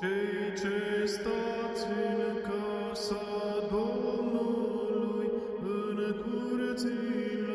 Cei ce stați în casa Domnului, în curțile